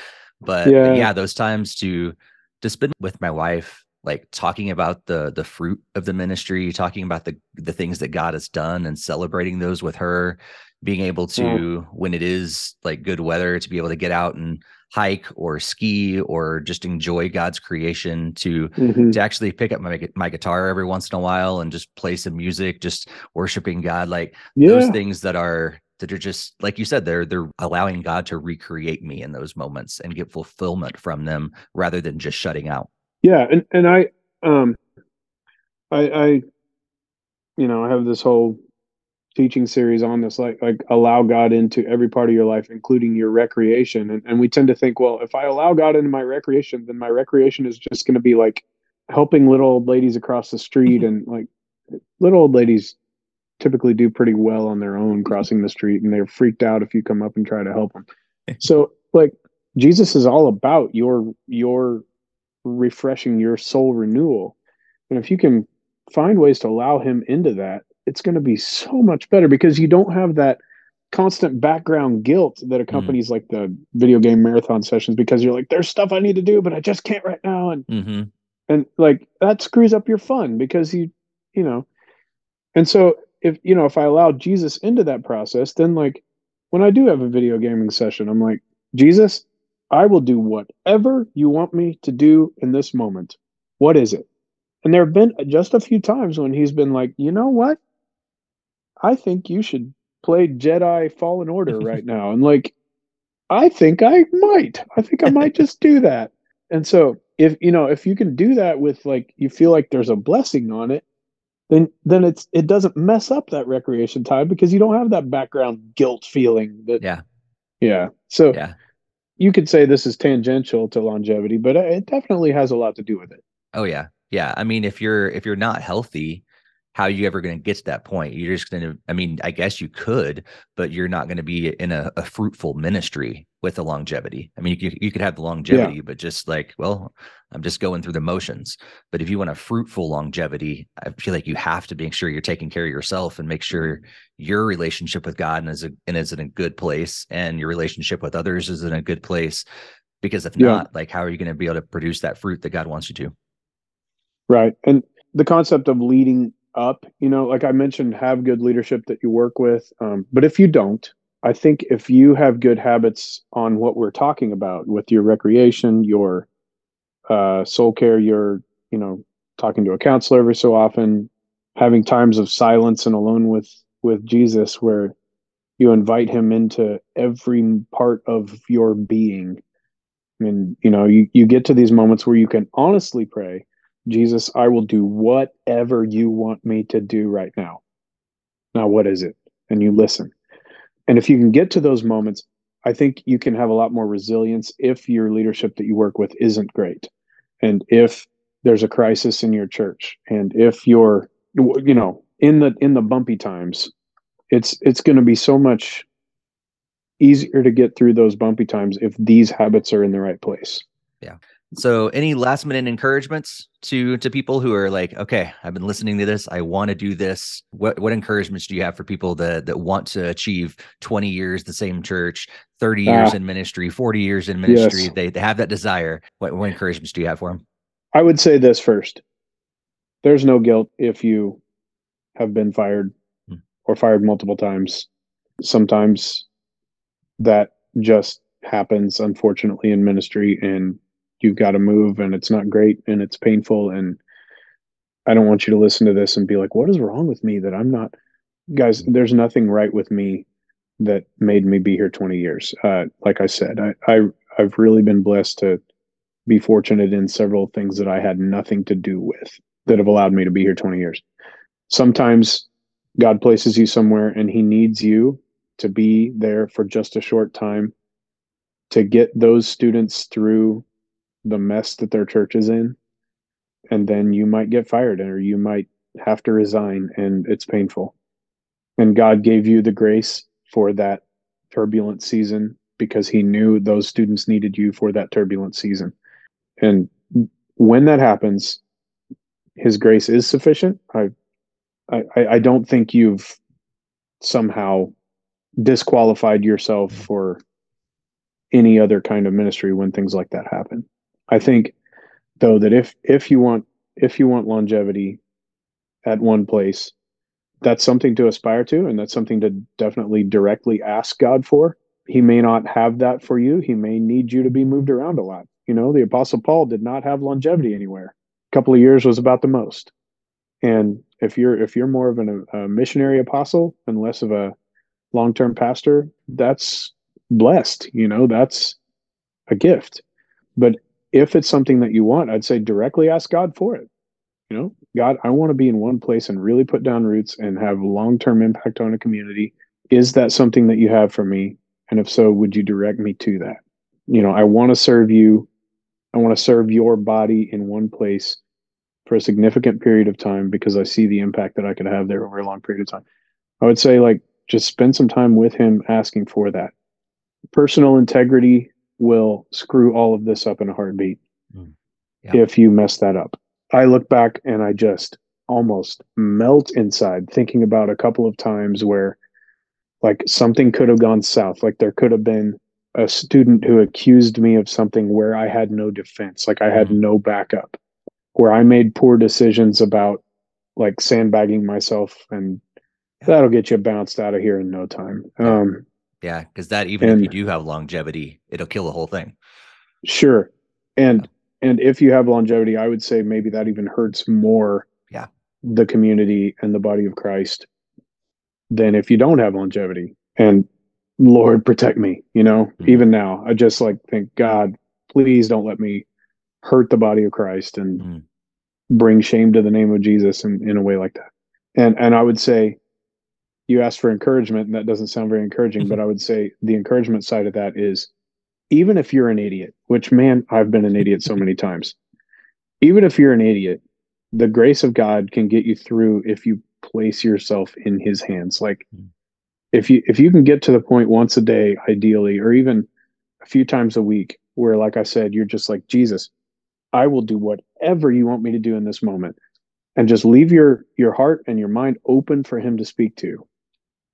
But yeah, yeah those times to to spend with my wife like talking about the the fruit of the ministry talking about the the things that god has done and celebrating those with her being able to yeah. when it is like good weather to be able to get out and hike or ski or just enjoy God's creation to mm-hmm. to actually pick up my my guitar every once in a while and just play some music just worshiping God like yeah. those things that are that are just like you said they're they're allowing God to recreate me in those moments and get fulfillment from them rather than just shutting out. Yeah, and and I um I I you know, I have this whole teaching series on this like like allow god into every part of your life including your recreation. And, and we tend to think well if i allow god into my recreation then my recreation is just going to be like helping little old ladies across the street mm-hmm. and like little old ladies typically do pretty well on their own mm-hmm. crossing the street and they're freaked out if you come up and try to help them. *laughs* So like jesus is all about your your refreshing your soul renewal. And if you can find ways to allow him into that it's going to be so much better because you don't have that constant background guilt that mm. accompanies mm. like the video game marathon sessions because you're like there's stuff I need to do but I just can't right now and mm-hmm. and like that screws up your fun because you you know and so if you know if I allow Jesus into that process then like when I do have a video gaming session I'm like Jesus I will do whatever you want me to do in this moment what is it and there have been just a few times when he's been like you know what I think you should play Jedi Fallen Order *laughs* right now. And like, I think I might. I think I might just do that. And so if you know, if you can do that with like you feel like there's a blessing on it, then then it's it doesn't mess up that recreation time because you don't have that background guilt feeling that Yeah. Yeah. So yeah. You could say this is tangential to longevity, but it definitely has a lot to do with it. Oh yeah. Yeah. I mean, if you're if you're not healthy, how are you ever going to get to that point? You're just going to, I mean, I guess you could, but you're not going to be in a, a, fruitful ministry with the longevity. I mean, you, you could have the longevity, yeah. but just like, well, I'm just going through the motions. But if you want a fruitful longevity, I feel like you have to make sure you're taking care of yourself and make sure mm-hmm. your relationship with God is, a, and is in a good place and your relationship with others is in a good place. Because if yeah. not, like, how are you going to be able to produce that fruit that God wants you to? Right. And the concept of leading up, you know, like I mentioned, have good leadership that you work with. Um, but if you don't, I think if you have good habits on what we're talking about with your recreation, your uh, soul care, your, you know, talking to a counselor every so often, having times of silence and alone with with Jesus where you invite him into every part of your being. And you know, you, you get to these moments where you can honestly pray, Jesus, I will do whatever you want me to do right now. Now, what is it? And you listen. And if you can get to those moments, I think you can have a lot more resilience if your leadership that you work with isn't great. And if there's a crisis in your church and if you're you know in the in the bumpy times it's it's going to be so much easier to get through those bumpy times if these habits are in the right place yeah so any last minute encouragements to to people who are like okay i've been listening to this i want to do this what what encouragements do you have for people that that want to achieve 20 years the same church 30 years uh, in ministry 40 years in ministry yes. they, they have that desire what, what encouragements do you have for them I would say this first. There's no guilt if you have been fired hmm. or fired multiple times. Sometimes that just happens, unfortunately, in ministry, and you've got to move, and it's not great and it's painful. And I don't want you to listen to this and be like, what is wrong with me that I'm not? Guys, there's nothing right with me that made me be here 20 years. Uh, like I said, I, I I've really been blessed to be fortunate in several things that I had nothing to do with that have allowed me to be here 20 years. Sometimes God places you somewhere and he needs you to be there for just a short time to get those students through the mess that their church is in. And then you might get fired or you might have to resign and it's painful. And God gave you the grace for that turbulent season because he knew those students needed you for that turbulent season. And when that happens, his grace is sufficient. I, I, I don't think you've somehow disqualified yourself for any other kind of ministry when things like that happen. I think though that if if you want if you want longevity at one place, that's something to aspire to and that's something to definitely directly ask God for. He may not have that for you. He may need you to be moved around a lot. You know, the Apostle Paul did not have longevity anywhere. A couple of years was about the most. And if you're if you're more of an, a missionary apostle and less of a long-term pastor, that's blessed. You know, that's a gift. But if it's something that you want, I'd say directly ask God for it. You know, God, I want to be in one place and really put down roots and have long-term impact on a community. Is that something that you have for me? And if so, would you direct me to that? You know, I want to serve you I want to serve your body in one place for a significant period of time because I see the impact that I could have there over a long period of time. I would say, like, just spend some time with him asking for that. Personal integrity will screw all of this up in a heartbeat mm. yeah. if you mess that up. I look back and I just almost melt inside thinking about a couple of times where like something could have gone south. Like there could have been a student who accused me of something where I had no defense, like I had mm-hmm. no backup, where I made poor decisions about like sandbagging myself, and that'll get you bounced out of here in no time. Um, yeah, because that even and, if you do have longevity, it'll kill the whole thing. Sure, and yeah. and if you have longevity, I would say maybe that even hurts more. Yeah, the community and the body of Christ than if you don't have longevity. And Lord protect me, you know, mm-hmm. even now. I just like think, God, please don't let me hurt the body of Christ and mm-hmm. bring shame to the name of Jesus in, in a way like that. And and I would say you asked for encouragement, and that doesn't sound very encouraging, mm-hmm. but I would say the encouragement side of that is even if you're an idiot, which man, I've been an idiot so many *laughs* times, even if you're an idiot, the grace of God can get you through if you place yourself in his hands. Like mm if you if you can get to the point once a day ideally or even a few times a week where like i said you're just like jesus i will do whatever you want me to do in this moment and just leave your your heart and your mind open for him to speak to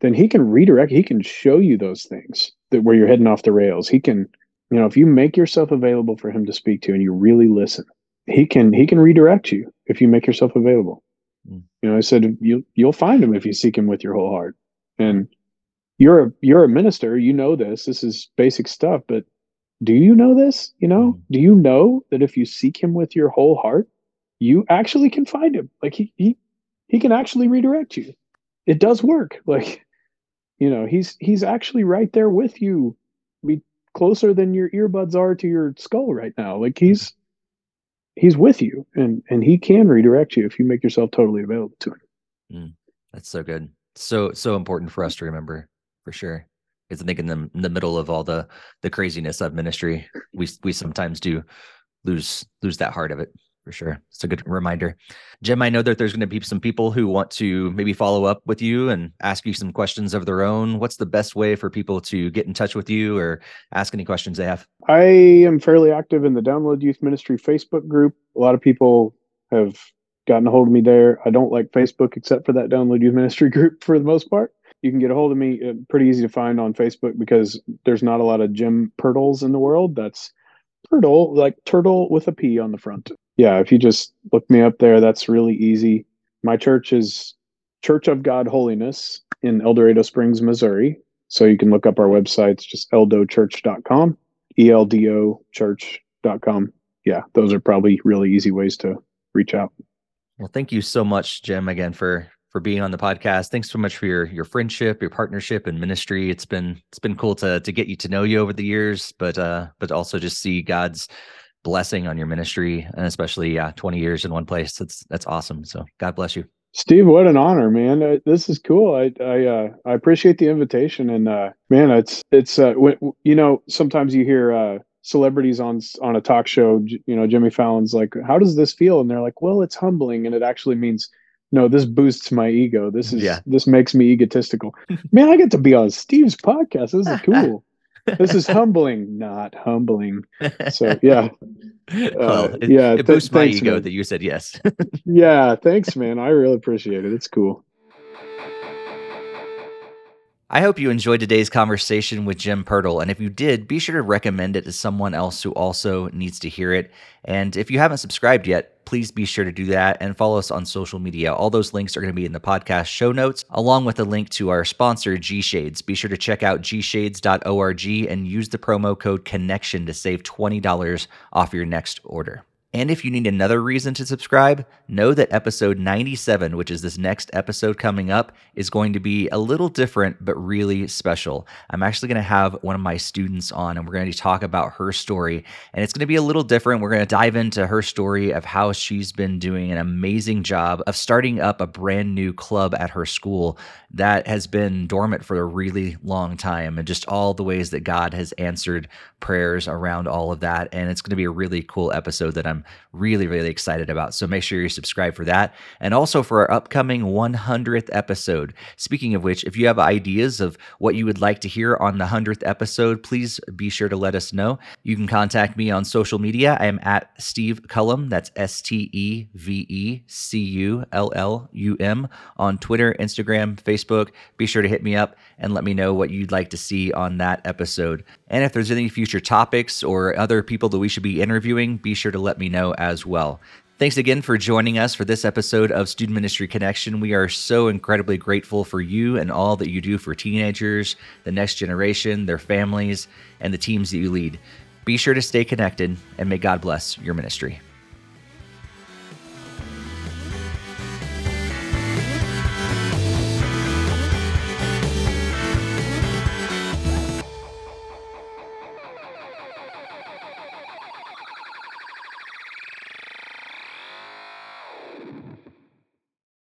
then he can redirect he can show you those things that where you're heading off the rails he can you know if you make yourself available for him to speak to and you really listen he can he can redirect you if you make yourself available. Mm. You know, I said you you'll find him if you seek him with your whole heart. And you're a you're a minister, you know this. This is basic stuff, but do you know this? You know, mm. do you know that if you seek him with your whole heart, you actually can find him? Like he he he can actually redirect you. It does work. Like, you know, he's he's actually right there with you. Be closer than your earbuds are to your skull right now. Like he's he's with you and and he can redirect you if you make yourself totally available to him. Mm, that's so good. So so important for us to remember for sure. Because I think in the in the middle of all the the craziness of ministry, we we sometimes do lose lose that heart of it for sure. It's a good reminder. Jim, I know that there's going to be some people who want to maybe follow up with you and ask you some questions of their own. What's the best way for people to get in touch with you or ask any questions they have? I am fairly active in the Download Youth Ministry Facebook group. A lot of people have gotten a hold of me there. I don't like Facebook except for that Download Youth Ministry *laughs* group for the most part. You can get a hold of me uh, pretty easy to find on Facebook because there's not a lot of Jim Purtles in the world. That's turtle, like turtle with a P on the front. Yeah, if you just look me up there, that's really easy. My church is Church of God Holiness in El Dorado Springs, Missouri. So you can look up our website. It's just eldochurch.com, E L D O church.com. Yeah, those are probably really easy ways to reach out. Well, thank you so much, Jim, again for for being on the podcast. Thanks so much for your your friendship, your partnership, and ministry. It's been it's been cool to to get you to know you over the years, but uh, but also just see God's blessing on your ministry, and especially yeah, twenty years in one place. That's that's awesome. So God bless you, Steve. What an honor, man. Uh, this is cool. I I uh, I appreciate the invitation, and uh, man, it's it's uh, when, you know sometimes you hear. Uh, celebrities on on a talk show you know jimmy fallon's like how does this feel and they're like well it's humbling and it actually means no, this boosts my ego. This is yeah. this makes me egotistical. Man, I get to be on Steve's podcast. This is *laughs* cool. This is humbling, not humbling. So *laughs* yeah, well, uh, it, yeah. It boosts th- my ego man. that you said yes. *laughs* yeah, thanks, man. I really appreciate it. It's cool. I hope you enjoyed today's conversation with Jim Purtle. And if you did, be sure to recommend it to someone else who also needs to hear it. And if you haven't subscribed yet, please be sure to do that and follow us on social media. All those links are going to be in the podcast show notes, along with a link to our sponsor, G Shades. Be sure to check out gshades.org and use the promo code CONNECTION to save $20 off your next order. And if you need another reason to subscribe, know that episode 97, which is this next episode coming up, is going to be a little different, but really special. I'm actually going to have one of my students on, and we're going to talk about her story. And it's going to be a little different. We're going to dive into her story of how she's been doing an amazing job of starting up a brand new club at her school that has been dormant for a really long time, and just all the ways that God has answered prayers around all of that. And it's going to be a really cool episode that I'm really, really excited about. So make sure you subscribe for that. And also for our upcoming 100th episode. Speaking of which, if you have ideas of what you would like to hear on the 100th episode, please be sure to let us know. You can contact me on social media. I am at Steve Cullum. That's S T E V E C U L L U M on Twitter, Instagram, Facebook. Be sure to hit me up and let me know what you'd like to see on that episode. And if there's any future topics or other people that we should be interviewing, be sure to let me know as well. Thanks again for joining us for this episode of Student Ministry Connection. We are so incredibly grateful for you and all that you do for teenagers, the next generation, their families, and the teams that you lead. Be sure to stay connected, and may God bless your ministry.